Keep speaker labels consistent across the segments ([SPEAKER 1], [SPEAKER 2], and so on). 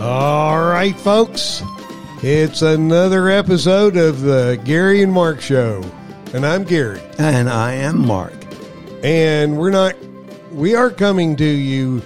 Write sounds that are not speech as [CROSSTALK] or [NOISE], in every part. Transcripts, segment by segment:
[SPEAKER 1] All right, folks. It's another episode of the Gary and Mark Show. And I'm Gary.
[SPEAKER 2] And I am Mark.
[SPEAKER 1] And we're not, we are coming to you.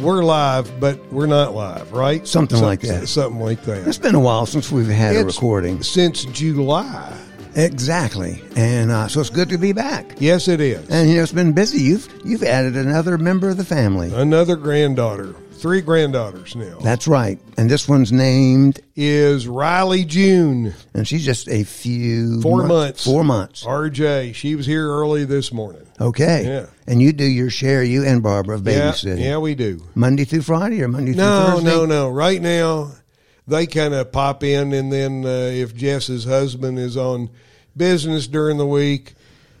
[SPEAKER 1] We're live, but we're not live, right?
[SPEAKER 2] Something like that.
[SPEAKER 1] Something like that.
[SPEAKER 2] It's been a while since we've had a recording.
[SPEAKER 1] Since July.
[SPEAKER 2] Exactly. And uh, so it's good to be back.
[SPEAKER 1] Yes, it is.
[SPEAKER 2] And you know, it's been busy. You've you've added another member of the family.
[SPEAKER 1] Another granddaughter. Three granddaughters now.
[SPEAKER 2] That's right. And this one's named,
[SPEAKER 1] is Riley June.
[SPEAKER 2] and she's just a few
[SPEAKER 1] Four
[SPEAKER 2] months-
[SPEAKER 1] months.
[SPEAKER 2] Four months.
[SPEAKER 1] RJ. She was here early this morning.
[SPEAKER 2] Okay.
[SPEAKER 1] Yeah.
[SPEAKER 2] And you do your share, you and Barbara, of
[SPEAKER 1] Yeah,
[SPEAKER 2] babysitting.
[SPEAKER 1] yeah, we do.
[SPEAKER 2] Monday through Friday or Monday through
[SPEAKER 1] No,
[SPEAKER 2] Thursday?
[SPEAKER 1] No, no, no. Right now, they kind of pop in, and then uh, if Jess's husband is on business during the week,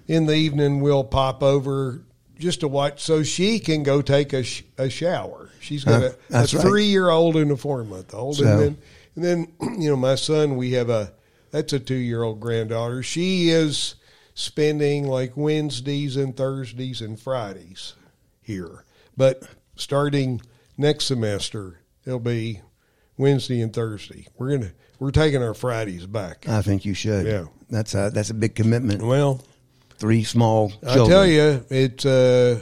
[SPEAKER 1] in the evening we'll pop over just to watch, so she can go take a, sh- a shower. She's got
[SPEAKER 2] Uh,
[SPEAKER 1] a, a
[SPEAKER 2] right.
[SPEAKER 1] three year old and a four month old,
[SPEAKER 2] So-
[SPEAKER 1] and then and then [CLEARS THROAT] you know my son, we have a that's a two year old granddaughter. She is spending like Wednesdays and Thursdays and Fridays here, but starting next semester, it'll be Wednesday and Thursday. We're gonna we're taking our Fridays back.
[SPEAKER 2] I think you should.
[SPEAKER 1] Yeah.
[SPEAKER 2] That's a, that's a big commitment.
[SPEAKER 1] Well,
[SPEAKER 2] Three small
[SPEAKER 1] I tell you, it's uh,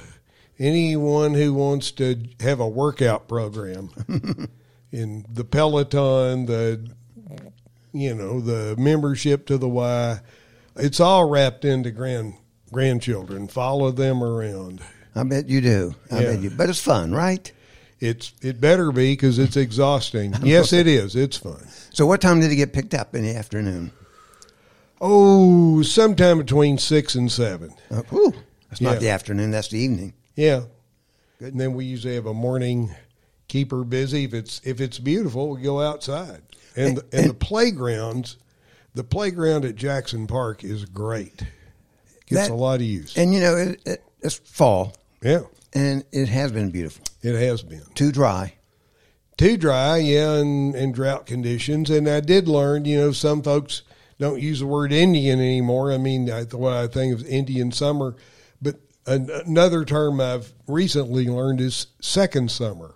[SPEAKER 1] anyone who wants to have a workout program [LAUGHS] in the Peloton, the you know the membership to the Y, it's all wrapped into grand grandchildren. Follow them around.
[SPEAKER 2] I bet you do. I
[SPEAKER 1] Yeah.
[SPEAKER 2] bet you. But it's fun, right?
[SPEAKER 1] It's it better be because it's exhausting. [LAUGHS] yes, it is. It's fun.
[SPEAKER 2] So what time did he get picked up in the afternoon?
[SPEAKER 1] Oh, sometime between six and seven.
[SPEAKER 2] Uh, whew, that's
[SPEAKER 1] Yeah.
[SPEAKER 2] not the afternoon. That's the evening.
[SPEAKER 1] Yeah. And then we usually have a morning keep her busy. If it's if it's beautiful, we go outside. And and, the [COUGHS] playgrounds, the playground at Jackson Park is great. Gets
[SPEAKER 2] That-
[SPEAKER 1] a lot of use.
[SPEAKER 2] And you know, it, it, it's fall,
[SPEAKER 1] yeah,
[SPEAKER 2] and it has been beautiful.
[SPEAKER 1] it has been
[SPEAKER 2] Too dry.
[SPEAKER 1] too dry. Yeah, and, and drought conditions. And I did learn, you know, some folks don't use the word Indian anymore. I mean, I, what I think of Indian summer, but an, another term I've recently learned is second summer.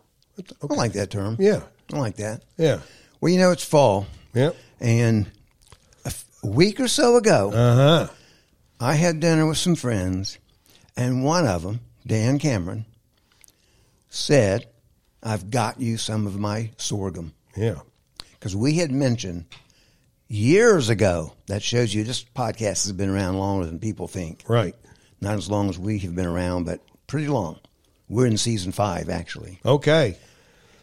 [SPEAKER 2] I like that term.
[SPEAKER 1] Yeah,
[SPEAKER 2] I like that.
[SPEAKER 1] yeah,
[SPEAKER 2] Well, you know, it's fall,
[SPEAKER 1] yeah.
[SPEAKER 2] and a, f- week or so ago,
[SPEAKER 1] Uh huh.
[SPEAKER 2] I had dinner with some friends, and one of them, Dan Cameron, said, "I've got you some of my sorghum."
[SPEAKER 1] Yeah.
[SPEAKER 2] because we had mentioned years ago that shows you this podcast has been around longer than people think.
[SPEAKER 1] Right.
[SPEAKER 2] Not as long as we have been around, but pretty long. We're in season five, actually.
[SPEAKER 1] Okay.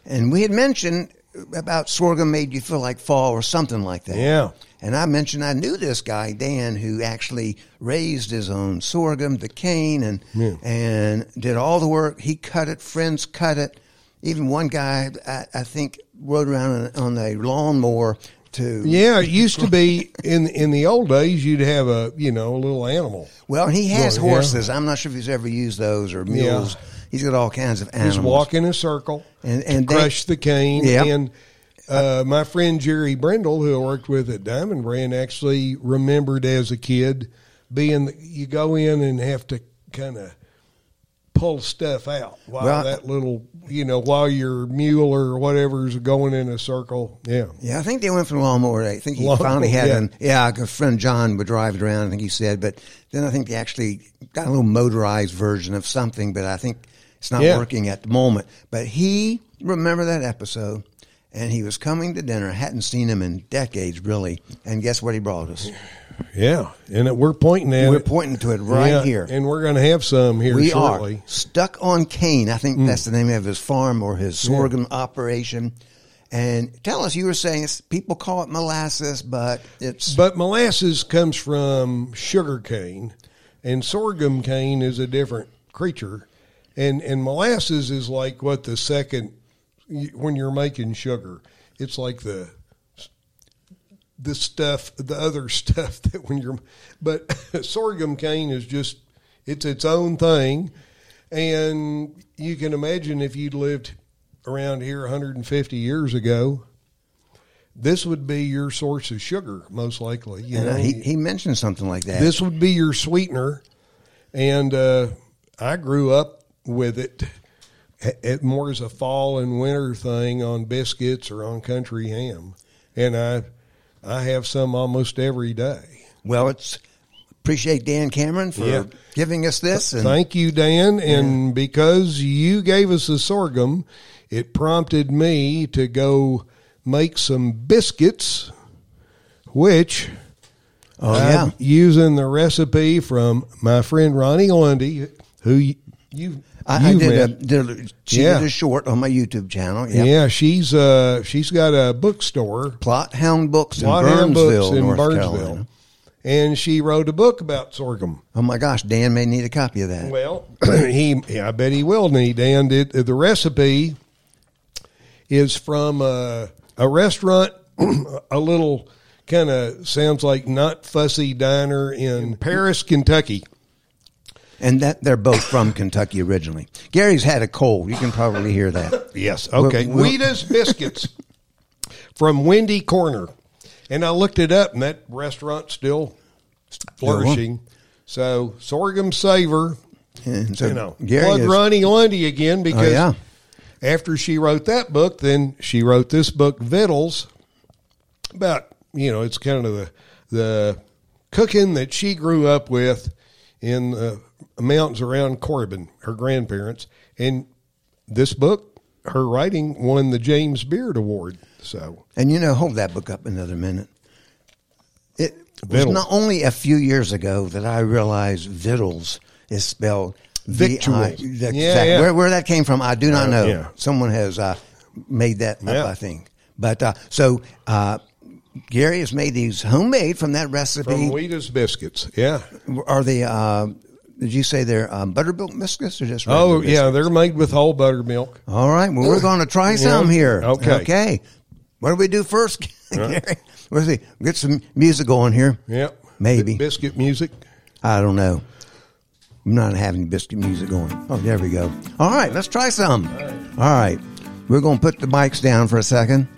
[SPEAKER 2] And we had mentioned about sorghum made you feel like fall or something like that.
[SPEAKER 1] Yeah.
[SPEAKER 2] And I mentioned I knew this guy, Dan, who actually raised his own sorghum, the cane, and
[SPEAKER 1] Yeah.
[SPEAKER 2] and did all the work. He cut it, friends cut it. Even one guy, I, I think, rode around on, on a lawnmower to
[SPEAKER 1] Yeah, it used to be in in the old days. You'd have a you know a little animal.
[SPEAKER 2] Well, he has
[SPEAKER 1] yeah.
[SPEAKER 2] horses. I'm not sure if he's ever used those or mules. He's got all kinds of animals.
[SPEAKER 1] Just walk in a circle
[SPEAKER 2] And- and they-
[SPEAKER 1] crush the cane.
[SPEAKER 2] Yep.
[SPEAKER 1] And uh, my friend Jerry Brindle, who I worked with at Diamond Brand, actually remembered as a kid being you go in and have to kind of pull stuff out while
[SPEAKER 2] Well,
[SPEAKER 1] that little you know while your mule or whatever is going in a circle. Yeah.
[SPEAKER 2] Yeah, I think they went for the lawnmower. I think he
[SPEAKER 1] Lawnmower,
[SPEAKER 2] finally had
[SPEAKER 1] yeah.
[SPEAKER 2] an. Yeah, a friend John would drive it around. I think he said, but then I think they actually got a little motorized version of something. But I think it's not
[SPEAKER 1] Yeah.
[SPEAKER 2] working at the moment. But he remembered that episode, and he was coming to dinner. Hadn't seen him in decades, really. And guess what he brought us?
[SPEAKER 1] Yeah, and we're pointing at
[SPEAKER 2] We're
[SPEAKER 1] it
[SPEAKER 2] pointing to it right
[SPEAKER 1] Yeah,
[SPEAKER 2] here.
[SPEAKER 1] and we're going to have some here
[SPEAKER 2] we
[SPEAKER 1] shortly.
[SPEAKER 2] are stuck on cane. I think that's mm. the name of his farm or his sorghum operation. And tell us, you were saying people call it molasses, but it's
[SPEAKER 1] But molasses comes from sugar cane, and sorghum cane is a different creature. And and molasses is like what the second when you're making sugar, it's like the the stuff, the other [LAUGHS] stuff that when you're, but [LAUGHS] sorghum cane is just it's its own thing, and you can imagine if you'd lived around here 150 years ago, this would be your source of sugar, most likely. You
[SPEAKER 2] and
[SPEAKER 1] know,
[SPEAKER 2] he, he mentioned something like that.
[SPEAKER 1] this would be your sweetener, and uh, I grew up with it. it, it more as a fall and winter thing on biscuits or on country ham, and I I have some almost every day.
[SPEAKER 2] Well, it's appreciate Dan Cameron for
[SPEAKER 1] Yeah.
[SPEAKER 2] giving us this. And
[SPEAKER 1] Thank you, Dan. And because you gave us the sorghum, it prompted me to go make some biscuits, which
[SPEAKER 2] oh
[SPEAKER 1] I'm
[SPEAKER 2] yeah,
[SPEAKER 1] using the recipe from my friend Ronni Lundy, who you
[SPEAKER 2] I, I did a, did a, she
[SPEAKER 1] Yeah.
[SPEAKER 2] did a short on my YouTube channel.
[SPEAKER 1] yeah.
[SPEAKER 2] Yeah.
[SPEAKER 1] she's uh she's got a bookstore,
[SPEAKER 2] Plot Hound Books in
[SPEAKER 1] Lot Hound
[SPEAKER 2] Burnsville,
[SPEAKER 1] Books in
[SPEAKER 2] North
[SPEAKER 1] Burnsville,
[SPEAKER 2] Carolina.
[SPEAKER 1] and she wrote a book about sorghum.
[SPEAKER 2] Oh my gosh, Dan may need a copy of that.
[SPEAKER 1] Well, [CLEARS THROAT] he, I bet he will need. It, the recipe is from a, a restaurant, [CLEARS THROAT] a little kind of sounds like not fussy diner in Paris, Kentucky.
[SPEAKER 2] And that they're both from Kentucky originally. Gary's had a cold. You can probably hear that.
[SPEAKER 1] Yes. Okay. Wheatus biscuits from Windy Corner, and I looked it up, and that restaurant's still flourishing. So sorghum savor.
[SPEAKER 2] And so
[SPEAKER 1] you know,
[SPEAKER 2] Gary
[SPEAKER 1] plug
[SPEAKER 2] is,
[SPEAKER 1] Ronni Lundy again oh, because
[SPEAKER 2] Oh, yeah.
[SPEAKER 1] after she wrote that book, then she wrote this book, Vittles, about you know it's kind of the the cooking that she grew up with in the mountains around Corbin, her grandparents, and this book, her writing won the James Beard Award. So
[SPEAKER 2] And you know, hold that book up another minute. It was not only a few years ago that I realized vittles is spelled
[SPEAKER 1] Victuals. Yeah, yeah.
[SPEAKER 2] Where, where that came from, I do not
[SPEAKER 1] Uh,
[SPEAKER 2] know.
[SPEAKER 1] yeah.
[SPEAKER 2] Someone has uh, made that
[SPEAKER 1] Yeah.
[SPEAKER 2] up, I think. But uh, so uh, Gary has made these homemade from that recipe.
[SPEAKER 1] from Wheatus biscuits, yeah.
[SPEAKER 2] Are they? Did you say they're um, buttermilk biscuits or just?
[SPEAKER 1] Oh
[SPEAKER 2] regular
[SPEAKER 1] yeah, they're made with whole buttermilk.
[SPEAKER 2] All right. Well, we're going to try some
[SPEAKER 1] Yeah.
[SPEAKER 2] here.
[SPEAKER 1] Okay.
[SPEAKER 2] Okay. What do we do first, [LAUGHS] Gary? Let's see. Get some music going here.
[SPEAKER 1] Yep,
[SPEAKER 2] Maybe.
[SPEAKER 1] biscuit music.
[SPEAKER 2] I don't know. I'm not having biscuit music going. Oh, there we go. All right, let's try some. All right. We're going to put the mics down for a second.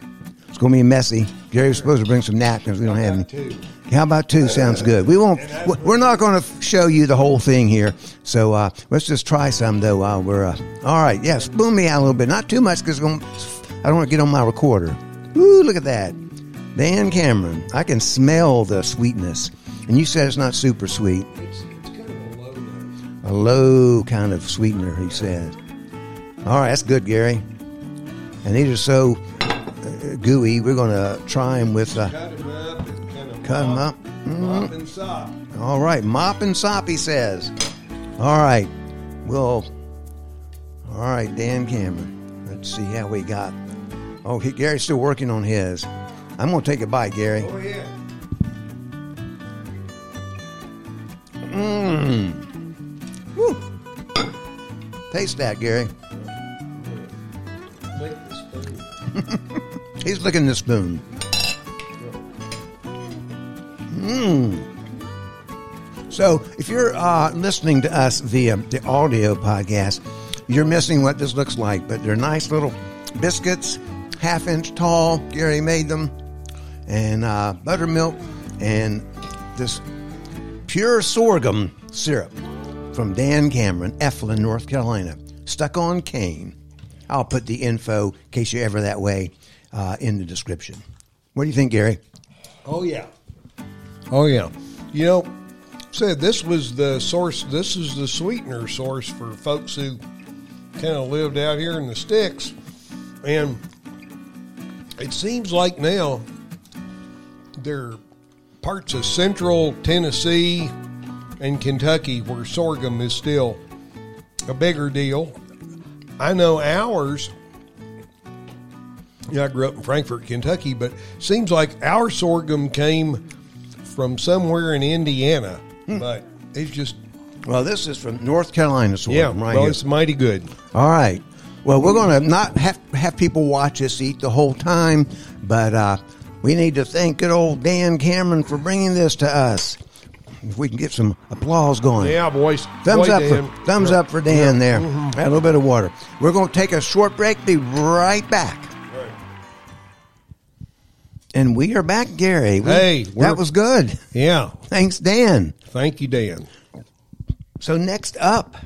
[SPEAKER 2] It's going to be messy. Gary was supposed to bring some napkins. We don't have any. How about two? Sounds good. We won't. We're not going to show you the whole thing here. So uh, let's just try some though while we're. Uh, all right. Yeah, spoon me out a little bit. Not too much because I don't want to get on my recorder. Ooh, look at that. Dan Cameron. I can smell the sweetness. And you said it's not super sweet.
[SPEAKER 1] It's, it's kind of a low note.
[SPEAKER 2] A low kind of sweetener, he said. All right, that's good, Gary. And these are so uh, gooey. We're going to try them with. Uh,
[SPEAKER 1] Cut them up and kind of
[SPEAKER 2] Cut 'em
[SPEAKER 1] mop- mm-hmm. and sop.
[SPEAKER 2] All right, mop and sop, he says. All right, well, all right, Dan Cameron. Let's see how we got. Oh, he, Gary's still working on his. I'm going to take a bite, Gary.
[SPEAKER 1] Oh yeah.
[SPEAKER 2] Woo. Taste that, Gary.
[SPEAKER 1] Lick the spoon. [LAUGHS]
[SPEAKER 2] He's licking the spoon. Mmm. So, if you're uh, listening to us via the audio podcast, you're missing what this looks like. But they're nice little biscuits, half inch tall. Gary made them, and uh, buttermilk, and this pure sorghum syrup from Dan Cameron, Efland, North Carolina, stuck on cane. I'll put the info, in case you're ever that way, uh, in the description. What do you think, Gary?
[SPEAKER 1] Oh yeah. Oh yeah. You know, said this was the source. This is the sweetener source for folks who kind of lived out here in the sticks, and it seems like now there are parts of central Tennessee and Kentucky where sorghum is still a bigger deal. I know ours. Yeah, I grew up in Frankfort, Kentucky, but seems like our sorghum came from somewhere in Indiana. But it's just
[SPEAKER 2] Well, this is from North Carolina
[SPEAKER 1] so
[SPEAKER 2] yeah, right
[SPEAKER 1] well,
[SPEAKER 2] here.
[SPEAKER 1] it's mighty good.
[SPEAKER 2] All right. Well, we're going to not have have people watch us eat the whole time, but uh, we need to thank good old Dan Cameron for bringing this to us. If we can get some applause going.
[SPEAKER 1] Yeah, boys.
[SPEAKER 2] Thumbs
[SPEAKER 1] Boy,
[SPEAKER 2] up
[SPEAKER 1] Dan.
[SPEAKER 2] for thumbs
[SPEAKER 1] Yeah.
[SPEAKER 2] up for Dan there.
[SPEAKER 1] Mm-hmm.
[SPEAKER 2] A little bit of water. We're going to take a short break. Be right back. And we are back, Gary. We-
[SPEAKER 1] Hey,
[SPEAKER 2] that was good.
[SPEAKER 1] Yeah.
[SPEAKER 2] Thanks, Dan.
[SPEAKER 1] Thank you, Dan.
[SPEAKER 2] So next up,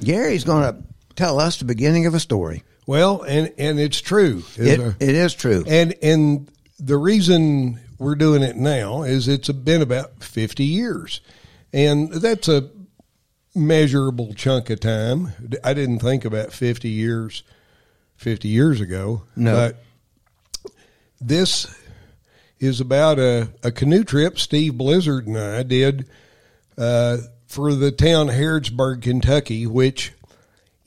[SPEAKER 2] Gary's going to tell us the beginning of a story.
[SPEAKER 1] Well, and and it's true.
[SPEAKER 2] It,
[SPEAKER 1] a-
[SPEAKER 2] it is true.
[SPEAKER 1] and and the reason we're doing it now is it's been about 50 years and that's a measurable chunk of time i didn't think about 50 years 50 years ago
[SPEAKER 2] No.
[SPEAKER 1] but this is about a, a canoe trip steve blizzard and i did uh, for the town harrodsburg kentucky which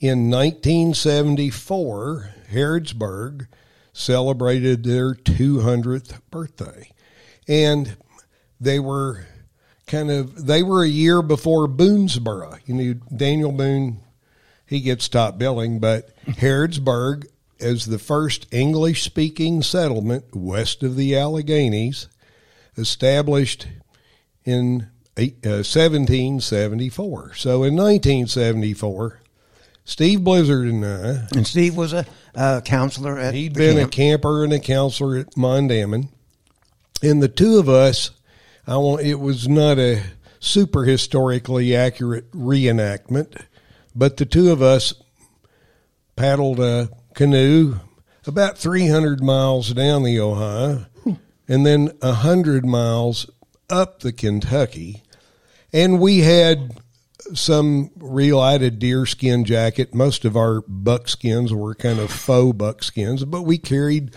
[SPEAKER 1] in 1974, Harrodsburg celebrated their 200th birthday. And they were kind of, they were a year before Boonesboro. You know, Daniel Boone, he gets top billing, but Harrodsburg, as the first English speaking settlement west of the Alleghenies, established in uh, 1774. So in 1974, Steve Blizzard and I,
[SPEAKER 2] and Steve was a, a counselor at
[SPEAKER 1] he'd been
[SPEAKER 2] camp.
[SPEAKER 1] a camper and a counselor at Mondamin, and the two of us, I want it was not a super historically accurate reenactment, but the two of us paddled a canoe about 300 miles down the Ohio and then 100 miles up the Kentucky. And we had some relighted deerskin jacket. Most of our buckskins were kind of faux buckskins, but we carried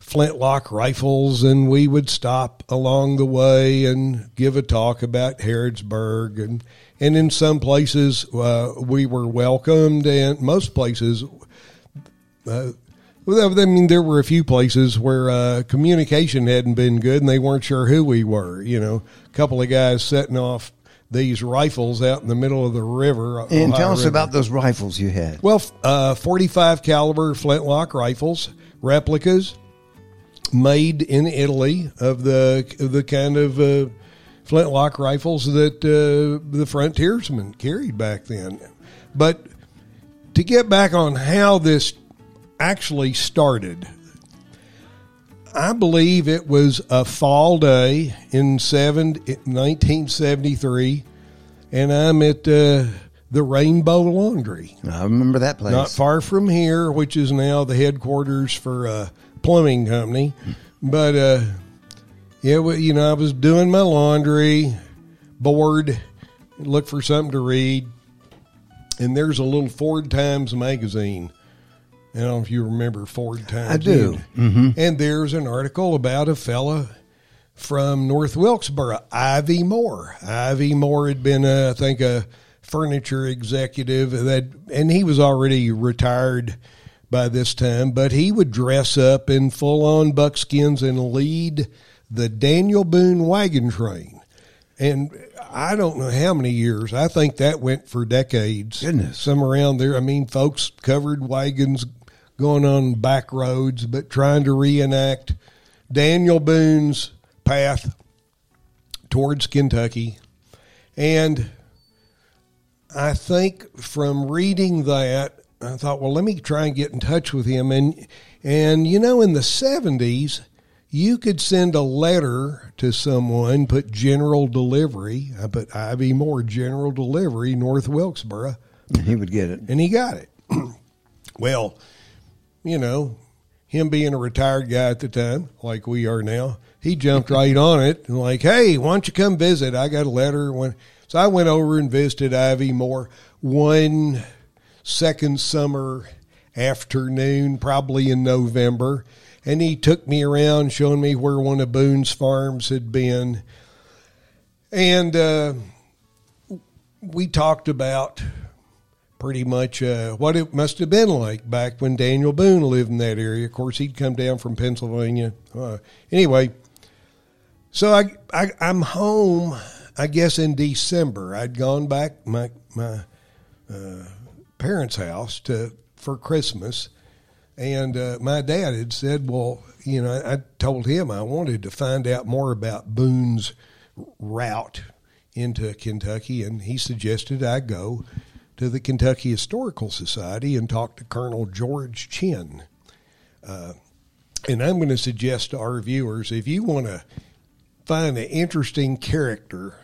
[SPEAKER 1] flintlock rifles and we would stop along the way and give a talk about Harrodsburg and and in some places uh, we were welcomed and most places uh, well, I mean, there were a few places where uh, communication hadn't been good, and they weren't sure who we were. You know, a couple of guys setting off these rifles out in the middle of the river.
[SPEAKER 2] And
[SPEAKER 1] Ohio
[SPEAKER 2] tell us
[SPEAKER 1] River.
[SPEAKER 2] about those rifles you had.
[SPEAKER 1] Well, uh, 45 caliber flintlock rifles, replicas, made in Italy of the of the kind of uh, flintlock rifles that uh, the frontiersmen carried back then. But to get back on how this actually started, I believe it was a fall day in seven, 1973, and I'm at uh, the Rainbow Laundry
[SPEAKER 2] I remember that place.
[SPEAKER 1] not far from here, which is now the headquarters for a plumbing company. But uh, yeah, well, you know, I was doing my laundry, bored, look for something to read, and there's a little Ford Times magazine. I don't know if you remember Ford Times.
[SPEAKER 2] I do.
[SPEAKER 1] Mm-hmm. And there's an article about a fella from North Wilkesboro, Ivy Moore. Ivy Moore had been, uh, I think, a furniture executive that, and he was already retired by this time, but he would dress up in full on buckskins and lead the Daniel Boone wagon train. And I don't know how many years. I think that went for decades.
[SPEAKER 2] Goodness.
[SPEAKER 1] Some around there. I mean, folks covered wagons going on back roads, but trying to reenact Daniel Boone's path towards Kentucky. And I think from reading that, I thought, well, let me try and get in touch with him. And and you know, in the seventies, you could send a letter to someone, put general delivery. I put Ivy Moore general delivery, North Wilkesboro,
[SPEAKER 2] he would get it.
[SPEAKER 1] and he got it. [CLEARS THROAT] well, you know, him being a retired guy at the time, like we are now, he jumped right on it and like, hey, why don't you come visit? I got a letter. When so I went over and visited Ivy Moore one second summer afternoon, probably in November, and he took me around, showing me where one of Boone's farms had been, and uh, we talked about pretty much uh, what it must have been like back when Daniel Boone lived in that area. Of course, he'd come down from Pennsylvania. Uh, anyway, so I, I I'm home. I guess in December, I'd gone back my my uh, parents' house to for Christmas, and uh, my dad had said, "Well, you know," I told him I wanted to find out more about Boone's route into Kentucky, and he suggested I go to the Kentucky Historical Society and talk to Colonel George Chinn. Uh, and I'm going to suggest to our viewers if you want to find an interesting character,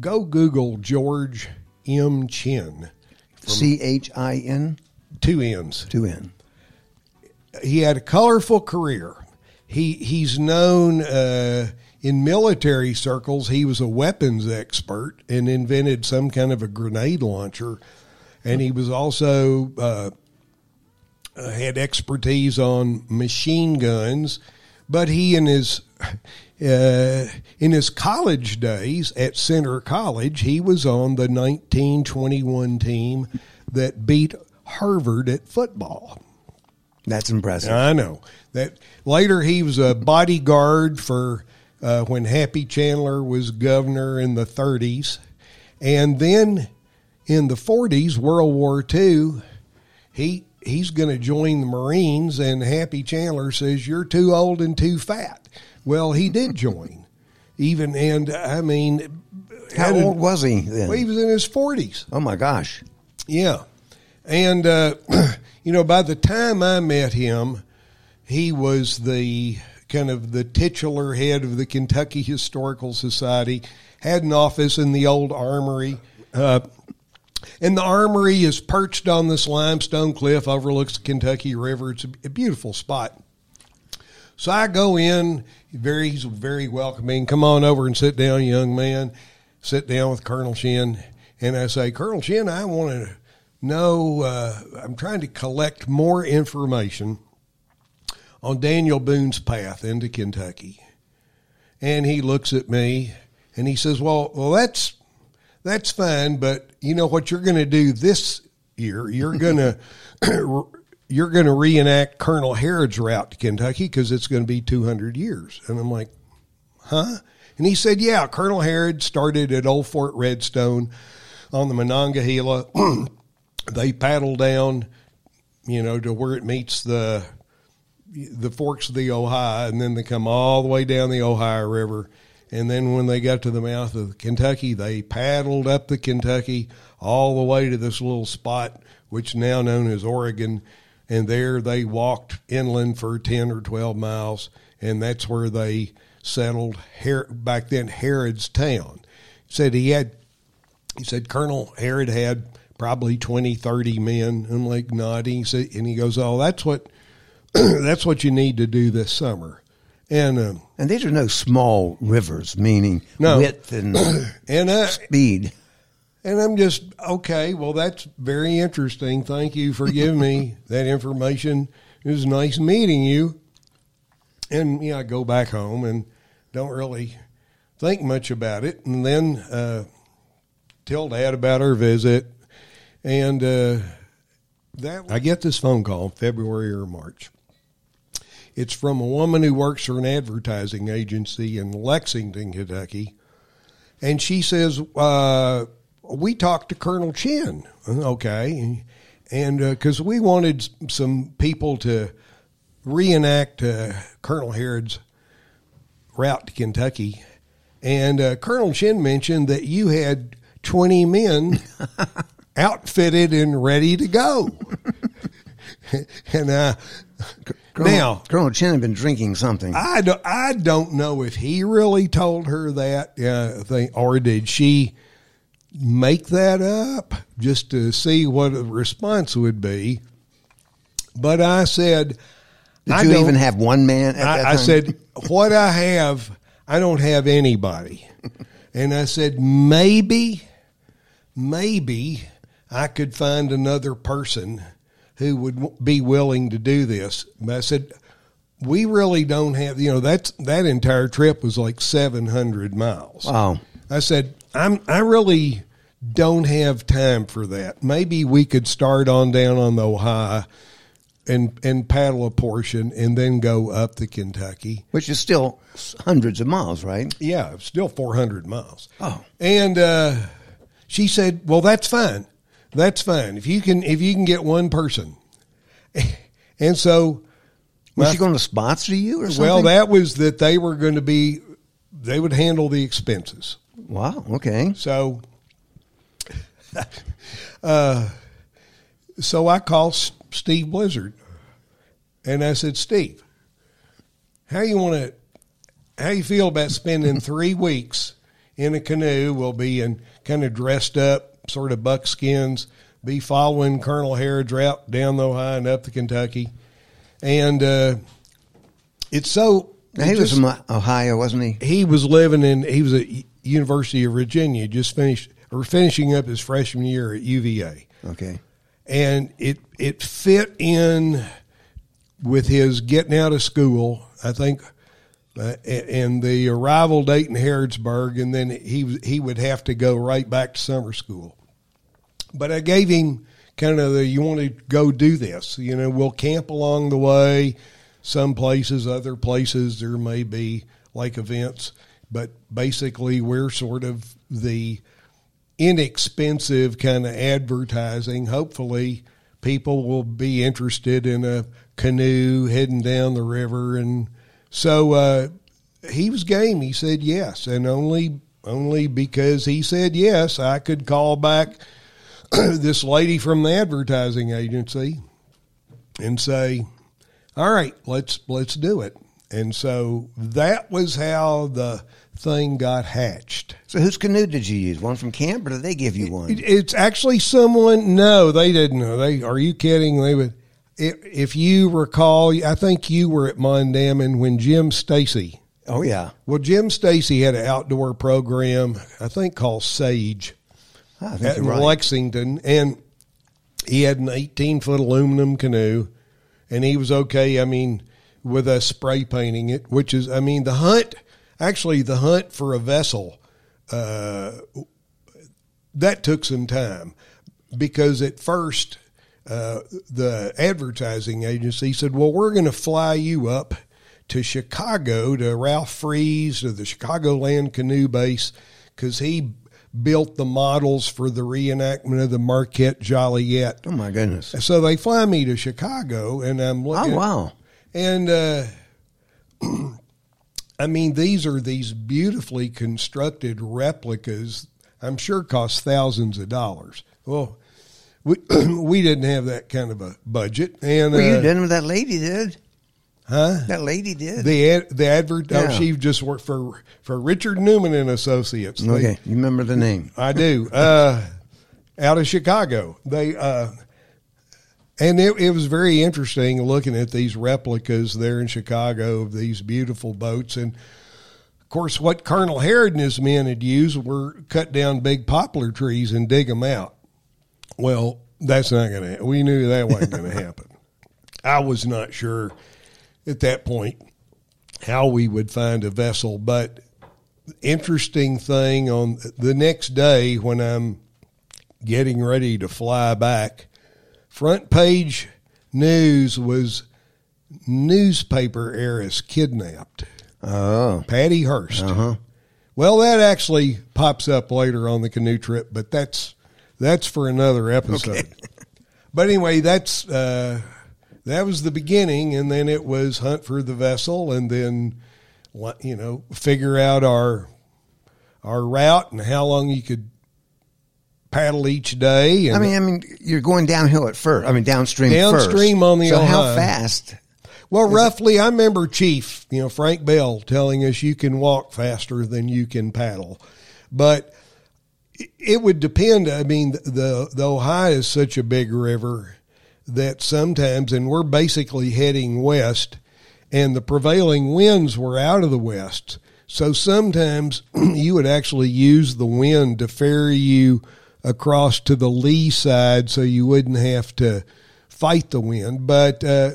[SPEAKER 1] go Google George M. Chinn.
[SPEAKER 2] C H I N
[SPEAKER 1] two ends.
[SPEAKER 2] two N.
[SPEAKER 1] he had a colorful career. He he's known uh, in military circles. He was a weapons expert and invented some kind of a grenade launcher, and he was also uh, uh, had expertise on machine guns. But he in his uh, in his college days at Centre College, he was on the 1921 team that beat Harvard at football.
[SPEAKER 2] That's impressive.
[SPEAKER 1] I know that later he was a bodyguard for uh, when Happy Chandler was governor in the 30s, and then in the 40s, World War II, he he's going to join the Marines, and Happy Chandler says you're too old and too fat. Well, he did join, even and I mean,
[SPEAKER 2] How
[SPEAKER 1] had a-
[SPEAKER 2] old was he then?
[SPEAKER 1] well, he was in his 40s.
[SPEAKER 2] oh my gosh.
[SPEAKER 1] Yeah. And, uh, [CLEARS THROAT] you know, by the time I met him, he was the kind of the titular head of the Kentucky Historical Society, had an office in the old armory. Uh, and the armory is perched on this limestone cliff, overlooks the Kentucky River. It's a, beautiful spot. So I go in, very he's very welcoming. Come on over and sit down, young man. Sit down with Colonel Chinn, and I say, Colonel Chinn, I want to know. Uh, I'm trying to collect more information on Daniel Boone's path into Kentucky. And he looks at me and he says, "Well, well, that's that's fine, but you know what you're going to do this year? You're [LAUGHS] going to [CLEARS THROAT] you're going to reenact Colonel Harrod's route to Kentucky because it's going to be 200 years." And I'm like, "Huh?" And he said, "Yeah, Colonel Harrod started at Old Fort Redstone on the Monongahela. [CLEARS THROAT] they paddle down, you know, to where it meets the the forks of the Ohio, and then they come all the way down the Ohio River. And then when they got to the mouth of Kentucky, they paddled up the Kentucky all the way to this little spot, which now known as Oregon. And there they walked inland for 10 or 12 miles, and that's where they settled Her- back then Harrod's town. He Said he had, he said Colonel Harrod had probably 20, 30 men. I'm like nodding. He said, and he goes, Oh, that's what [CLEARS THROAT] that's what you need to do this summer. And um,
[SPEAKER 2] And these are no small rivers, meaning
[SPEAKER 1] No.
[SPEAKER 2] width and [CLEARS THROAT]
[SPEAKER 1] and I,
[SPEAKER 2] speed.
[SPEAKER 1] and I'm just okay. Well, that's very interesting. Thank you for giving me [LAUGHS] that information. It was nice meeting you. And yeah, I go back home and don't really think much about it. And then uh, tell Dad about our visit, and uh, that I get this phone call February or March. It's from a woman who works for an advertising agency in Lexington, Kentucky. And she says, uh, We talked to Colonel Chinn. Okay. And because we wanted some people to reenact uh, Colonel Harrod's route to Kentucky. And uh, Colonel Chinn mentioned that you had 20 men [LAUGHS] outfitted and ready to go. [LAUGHS] and uh,
[SPEAKER 2] Colonel,
[SPEAKER 1] now,
[SPEAKER 2] Colonel Chinn had been drinking something.
[SPEAKER 1] I don't, I don't know if he really told her that, uh, thing, or did she make that up just to see what the response would be. But I said,
[SPEAKER 2] Did
[SPEAKER 1] I
[SPEAKER 2] you even have one man at that
[SPEAKER 1] I, I said, what I have, I don't have anybody. [LAUGHS] and I said, maybe, maybe I could find another person who would be willing to do this. But I said, we really don't have, you know, that's, that entire trip was like 700 miles.
[SPEAKER 2] Wow.
[SPEAKER 1] I said, I'm, I really don't have time for that. Maybe we could start on down on the Ohio and, and paddle a portion and then go up the Kentucky.
[SPEAKER 2] Which is still hundreds of miles, right?
[SPEAKER 1] Yeah, still 400 miles.
[SPEAKER 2] Oh.
[SPEAKER 1] And uh, she said, "Well, that's fine. That's fine. If you can if you can get one person." And so
[SPEAKER 2] Was
[SPEAKER 1] my-
[SPEAKER 2] she going to sponsor you or something?
[SPEAKER 1] well, that was that they were going to be they would handle the expenses.
[SPEAKER 2] Wow. Okay.
[SPEAKER 1] So uh, so I called Steve Blizzard and I said, "Steve, how you want to how you feel about spending three weeks in a canoe? We'll be in kind of dressed up, sort of buckskins, be following Colonel Harrod's route down the Ohio and up to Kentucky, and uh, it's so.
[SPEAKER 2] Now, he
[SPEAKER 1] it
[SPEAKER 2] was from Ohio, wasn't he?
[SPEAKER 1] he was living in he was at University of Virginia, just finished or finishing up his freshman year at UVA,
[SPEAKER 2] Okay.
[SPEAKER 1] and it it fit in with his getting out of school. I think. Uh, and the arrival date in Harrodsburg, and then he he would have to go right back to summer school. But I gave him kind of the you want to go do this, you know, we'll camp along the way. Some places, other places, there may be like events, but basically we're sort of the inexpensive kind of advertising. Hopefully, people will be interested in a canoe heading down the river, and so uh, he was game. He said yes, and only only because he said yes, I could call back [CLEARS THROAT] this lady from the advertising agency and say, "All right, let's let's do it." And so that was how the thing got hatched.
[SPEAKER 2] So whose canoe did you use? One from camp, or did they give you one?
[SPEAKER 1] It- It's actually someone. No, they didn't. They are you kidding? They would. If, if you recall, I think you were at Mondamin when Jim Stacy.
[SPEAKER 2] Oh yeah,
[SPEAKER 1] Well, Jim Stacy had an outdoor program, I think called Sage,
[SPEAKER 2] I think
[SPEAKER 1] at
[SPEAKER 2] right.
[SPEAKER 1] Lexington, and he had an 18 foot aluminum canoe, and he was okay. I mean, with us spray painting it, which is, I mean, the hunt. Actually, the hunt for a vessel uh, that took some time because at first uh, the advertising agency said, "Well, we're going to fly you up to Chicago to Ralph Frese to the Chicagoland Canoe Base because he built the models for the reenactment of the Marquette Joliet."
[SPEAKER 2] Oh my goodness!
[SPEAKER 1] So they fly me to Chicago, and I'm looking.
[SPEAKER 2] Oh wow!
[SPEAKER 1] And uh, [CLEARS THROAT] I mean, these are these beautifully constructed replicas. I'm sure cost thousands of dollars. Well, we [CLEARS THROAT] we didn't have that kind of a budget, and
[SPEAKER 2] Well, you
[SPEAKER 1] uh,
[SPEAKER 2] did what that lady did.
[SPEAKER 1] Huh?
[SPEAKER 2] That lady did.
[SPEAKER 1] The ad, the advert.
[SPEAKER 2] Yeah.
[SPEAKER 1] Oh, she just worked for for Richard Newman and Associates. They-
[SPEAKER 2] okay, you remember the name? [LAUGHS]
[SPEAKER 1] I do. Uh, out of Chicago. They uh, and it, it was very interesting looking at these replicas there in Chicago of these beautiful boats. And of course, what Colonel Harrod and his men had used were cut down big poplar trees and dig them out. Well, that's not going to. We knew that wasn't going [LAUGHS] to happen. I was not sure at that point how we would find a vessel, but interesting thing on the next day when I'm getting ready to fly back, front page news was newspaper heiress kidnapped.
[SPEAKER 2] Oh,
[SPEAKER 1] Patty Hearst.
[SPEAKER 2] uh-huh.
[SPEAKER 1] Well, that actually pops up later on the canoe trip, but that's that's for another episode. But anyway, that's uh, that was the beginning, and then it was hunt for the vessel, and then you know figure out our our route and how long you could paddle each day. And
[SPEAKER 2] I mean, I mean, you're going downhill at first. I mean, downstream.
[SPEAKER 1] Downstream
[SPEAKER 2] first.
[SPEAKER 1] on the
[SPEAKER 2] So how fast?
[SPEAKER 1] Well, roughly, I remember Chief, you know, Frank Bell telling us you can walk faster than you can paddle, but it- it would depend. I mean, the the Ohio is such a big river that sometimes, and we're basically heading west, and the prevailing winds were out of the west. So sometimes [CLEARS THROAT] you would actually use the wind to ferry you across to the lee side, so you wouldn't have to fight the wind. But uh,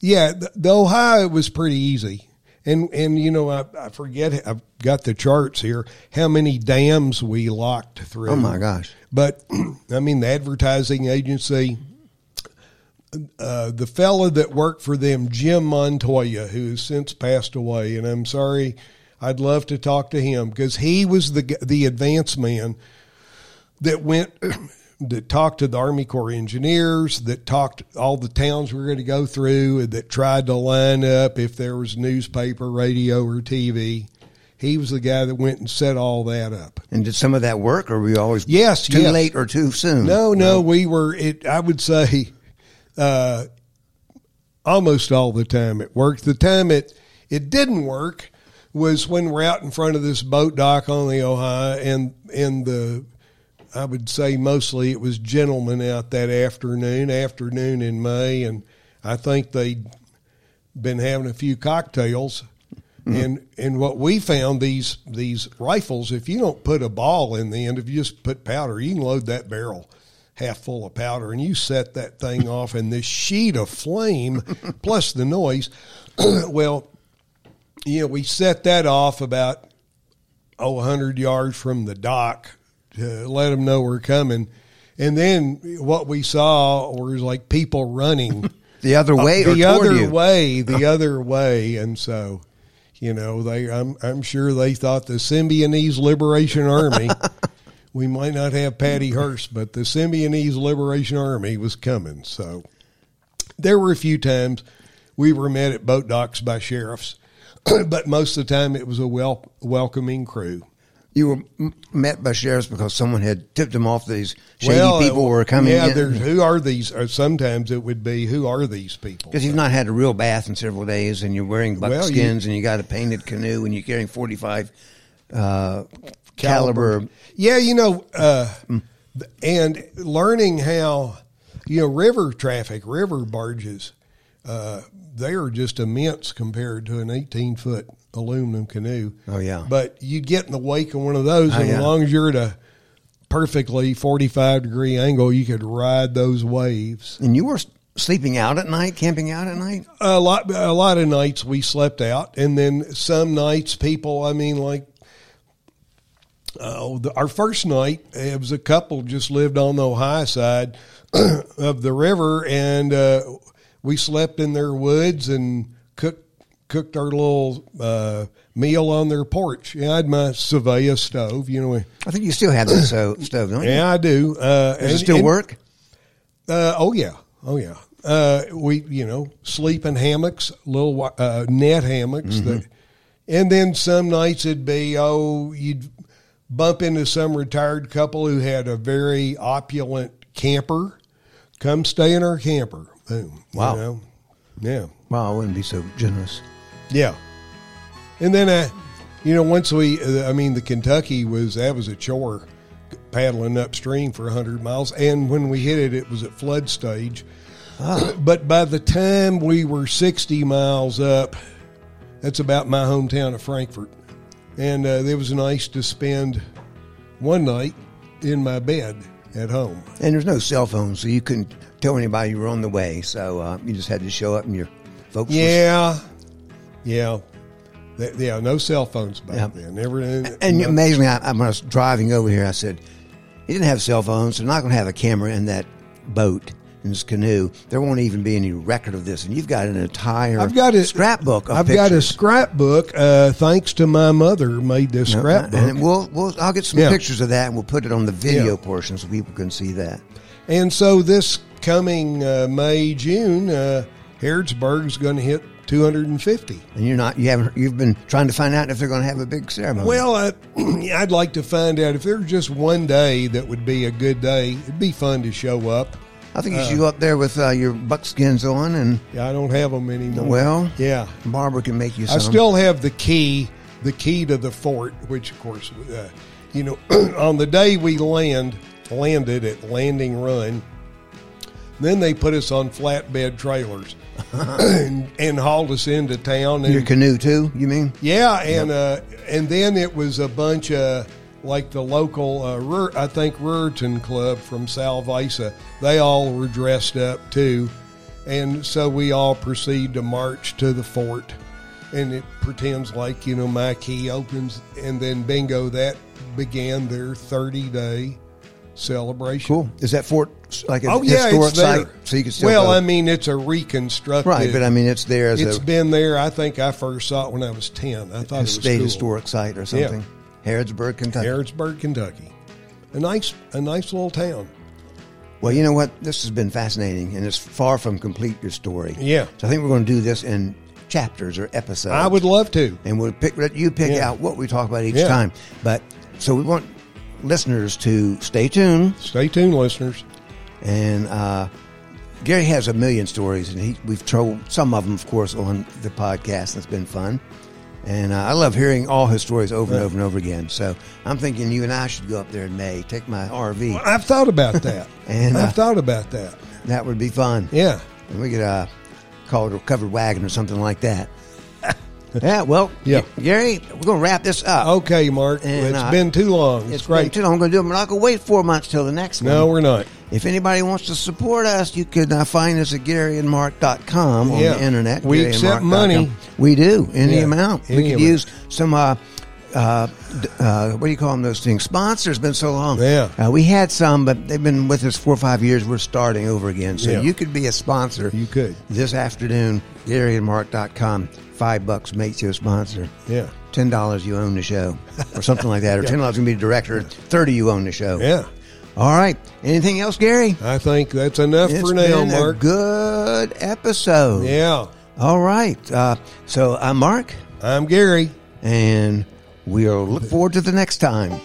[SPEAKER 1] yeah, the, the Ohio was pretty easy. And and you know I, I forget I've got the charts here how many dams we locked through.
[SPEAKER 2] Oh my gosh!
[SPEAKER 1] But [CLEARS THROAT] I mean the advertising agency, uh, the fella that worked for them, Jim Montoya, who has since passed away, and I'm sorry, I'd love to talk to him because he was the the advance man that went [CLEARS THROAT] that talked to the Army Corps engineers, that talked all the towns we were going to go through, and that tried to line up if there was newspaper, radio, or TV. He was the guy that went and set all that up.
[SPEAKER 2] And did some of that work, or were we always
[SPEAKER 1] Yes,
[SPEAKER 2] too
[SPEAKER 1] yes.
[SPEAKER 2] late or too soon?
[SPEAKER 1] No, no, we were. It. I would say, uh, almost all the time it worked. The time it it didn't work was when we're out in front of this boat dock on the Ohio, and and the I would say mostly it was gentlemen out that afternoon, afternoon in May, and I think they'd been having a few cocktails. And and what we found these these rifles, if you don't put a ball in the end, if you just put powder, you can load that barrel half full of powder, and you set that thing off, and this sheet of flame [LAUGHS] plus the noise. [CLEARS THROAT] well, you know, we set that off about oh, 100 yards from the dock to let them know we're coming. And then what we saw was like people running [LAUGHS]
[SPEAKER 2] The other way or
[SPEAKER 1] the other
[SPEAKER 2] you?
[SPEAKER 1] way, the [LAUGHS] other way, and so you know they. I'm I'm sure they thought the Symbionese Liberation Army. We might not have Patty Hearst, but the Symbionese Liberation Army was coming. So there were a few times we were met at boat docks by sheriffs, [CLEARS THROAT] but most of the time it was a wel- welcoming crew.
[SPEAKER 2] You were m- met by sheriffs because someone had tipped them off these shady
[SPEAKER 1] Well,
[SPEAKER 2] people were coming
[SPEAKER 1] Yeah, who are these? Or sometimes it would be who are these people?
[SPEAKER 2] Because you've not had a real bath in several days, and you're wearing
[SPEAKER 1] Well,
[SPEAKER 2] buckskins, and you got a painted canoe, and you're carrying 45 uh, caliber.
[SPEAKER 1] Yeah, you know, uh, and learning how, you know, river traffic, river barges, uh, they are just immense compared to an 18 foot aluminum canoe.
[SPEAKER 2] Oh, yeah.
[SPEAKER 1] But you get in the wake of one of those,
[SPEAKER 2] Oh,
[SPEAKER 1] and
[SPEAKER 2] yeah.
[SPEAKER 1] as long as you're at a perfectly 45 degree angle, you could ride those waves.
[SPEAKER 2] And you were sleeping out at night, camping out at night.
[SPEAKER 1] a lot a lot of nights we slept out and then some nights people i mean like oh the, our first night it was a couple just lived on the ohio side [CLEARS THROAT] of the river and uh, we slept in their woods and cooked cooked our little uh, meal on their porch yeah, i had my Svea stove you know
[SPEAKER 2] I think you still have that so, [CLEARS THROAT] stove, don't you?
[SPEAKER 1] yeah i do uh,
[SPEAKER 2] Does it still
[SPEAKER 1] and-
[SPEAKER 2] work?
[SPEAKER 1] uh, oh yeah, oh yeah. Uh, we you know sleep in hammocks, little uh, net hammocks.
[SPEAKER 2] Mm-hmm.
[SPEAKER 1] That, and then some nights it'd be oh you'd bump into some retired couple who had a very opulent camper. Come stay in our camper. Boom. you
[SPEAKER 2] Wow.
[SPEAKER 1] know? Yeah.
[SPEAKER 2] Wow, I wouldn't be so generous.
[SPEAKER 1] Yeah. And then, uh, you know, once we, uh, I mean, the Kentucky was, that was a chore paddling upstream for 100 miles. And when we hit it, it was at flood stage. [CLEARS THROAT] But by the time we were 60 miles up, that's about my hometown of Frankfort. And uh, it was nice to spend one night in my bed at home.
[SPEAKER 2] And there's no cell phone, so you couldn't tell anybody you were on the way. So uh, you just had to show up, and your folks. was-
[SPEAKER 1] Yeah. Yeah. Yeah, no cell phones back
[SPEAKER 2] Yeah.
[SPEAKER 1] then. Never.
[SPEAKER 2] And
[SPEAKER 1] no-
[SPEAKER 2] amazingly, I, I- when I was driving over here, I said, "He didn't have cell phones. They're not going to have a camera in that boat." In this canoe, there won't even be any record of this, and you've got an entire
[SPEAKER 1] I've got a
[SPEAKER 2] scrapbook.
[SPEAKER 1] I've got a scrapbook. Uh, thanks to my mother, made this
[SPEAKER 2] No,
[SPEAKER 1] scrapbook.
[SPEAKER 2] and we'll, we'll I'll get some
[SPEAKER 1] Yeah.
[SPEAKER 2] pictures of that, and we'll put it on the video
[SPEAKER 1] Yeah.
[SPEAKER 2] portion so people can see that.
[SPEAKER 1] And so this coming uh, May June, uh, Harrodsburg's going to hit 250.
[SPEAKER 2] And you're not you haven't you've been trying to find out if they're going to have a big ceremony.
[SPEAKER 1] Well, uh, [CLEARS THROAT] I'd like to find out if there's just one day that would be a good day. It'd be fun to show up.
[SPEAKER 2] I think you should go up there with uh, your buckskins on, and
[SPEAKER 1] Yeah, I don't have them anymore.
[SPEAKER 2] well,
[SPEAKER 1] yeah,
[SPEAKER 2] Barbara can make you some.
[SPEAKER 1] I still have the key, the key to the fort, which of course, uh, you know, [CLEARS THROAT] on the day we land, landed at Landing Run, then they put us on flatbed trailers [LAUGHS] and, and hauled us into town. And,
[SPEAKER 2] your canoe too. You mean?
[SPEAKER 1] yeah, and uh, and then it was a bunch of like the local, uh, Rur- I think Ruritan Club from Salvisa. They all were dressed up too, and so we all proceed to march to the fort, and it pretends like you know my key opens, and then bingo, that began their thirty day celebration.
[SPEAKER 2] Cool. Is that fort like a
[SPEAKER 1] Oh yeah,
[SPEAKER 2] historic site? So you can still
[SPEAKER 1] well,
[SPEAKER 2] go?
[SPEAKER 1] I mean, it's a reconstructed.
[SPEAKER 2] right, but I mean it's there as
[SPEAKER 1] it's
[SPEAKER 2] a,
[SPEAKER 1] been there. I think I first saw it when I was ten. I thought it was a
[SPEAKER 2] state
[SPEAKER 1] cool.
[SPEAKER 2] historic site or something. Harrodsburg, Kentucky.
[SPEAKER 1] Harrodsburg, Kentucky. A nice, a nice little town.
[SPEAKER 2] Well, you know what? This has been fascinating, and it's far from complete your story.
[SPEAKER 1] Yeah.
[SPEAKER 2] So I think we're going to do this in chapters or episodes.
[SPEAKER 1] I would love to.
[SPEAKER 2] and we'll pick you pick
[SPEAKER 1] Yeah.
[SPEAKER 2] out what we talk about each
[SPEAKER 1] Yeah.
[SPEAKER 2] time. But so we want listeners to stay tuned,
[SPEAKER 1] Stay tuned, listeners.
[SPEAKER 2] and uh, Gary has a million stories, and he, we've told some of them, of course, on the podcast. It's been fun. And uh, I love hearing all his stories over and over and over again. So I'm thinking you and I should go up there in May, take my RV.
[SPEAKER 1] I've thought about that. [LAUGHS]
[SPEAKER 2] And, uh,
[SPEAKER 1] I've thought about that.
[SPEAKER 2] That would be fun.
[SPEAKER 1] Yeah.
[SPEAKER 2] And we could uh, call it a covered wagon or something like that. [LAUGHS] yeah, well,
[SPEAKER 1] Yeah.
[SPEAKER 2] Gary, we're going to wrap this up.
[SPEAKER 1] Okay, Mark.
[SPEAKER 2] And,
[SPEAKER 1] it's
[SPEAKER 2] uh,
[SPEAKER 1] been too long. It's,
[SPEAKER 2] it's been
[SPEAKER 1] great.
[SPEAKER 2] too long. I'm going to do it. We're not going to wait four months till the next one.
[SPEAKER 1] no, we're not.
[SPEAKER 2] If anybody wants to support us, you can uh, find us at GaryandMark.com on
[SPEAKER 1] Yeah.
[SPEAKER 2] the internet.
[SPEAKER 1] We accept money.
[SPEAKER 2] We do, any
[SPEAKER 1] Yeah,
[SPEAKER 2] amount.
[SPEAKER 1] any
[SPEAKER 2] we could use some, uh, uh, uh, what do you call them, those things? Sponsors. been so long.
[SPEAKER 1] Yeah.
[SPEAKER 2] Uh, we had some, but they've been with us four or five years. We're starting over again. So
[SPEAKER 1] Yeah.
[SPEAKER 2] you could be a sponsor.
[SPEAKER 1] You could.
[SPEAKER 2] This afternoon, GaryandMark.com. Five bucks makes you a sponsor.
[SPEAKER 1] Yeah.
[SPEAKER 2] Ten dollars you own the show, or something like that. Or [LAUGHS] ten dollars you can be the director. Thirty you own the show.
[SPEAKER 1] Yeah.
[SPEAKER 2] All right. Anything else, Gary?
[SPEAKER 1] I think that's enough
[SPEAKER 2] It's
[SPEAKER 1] for now,
[SPEAKER 2] been a
[SPEAKER 1] Mark.
[SPEAKER 2] good episode.
[SPEAKER 1] Yeah.
[SPEAKER 2] All right. Uh, so I'm Mark,
[SPEAKER 1] I'm Gary.
[SPEAKER 2] and we'll look forward to the next time.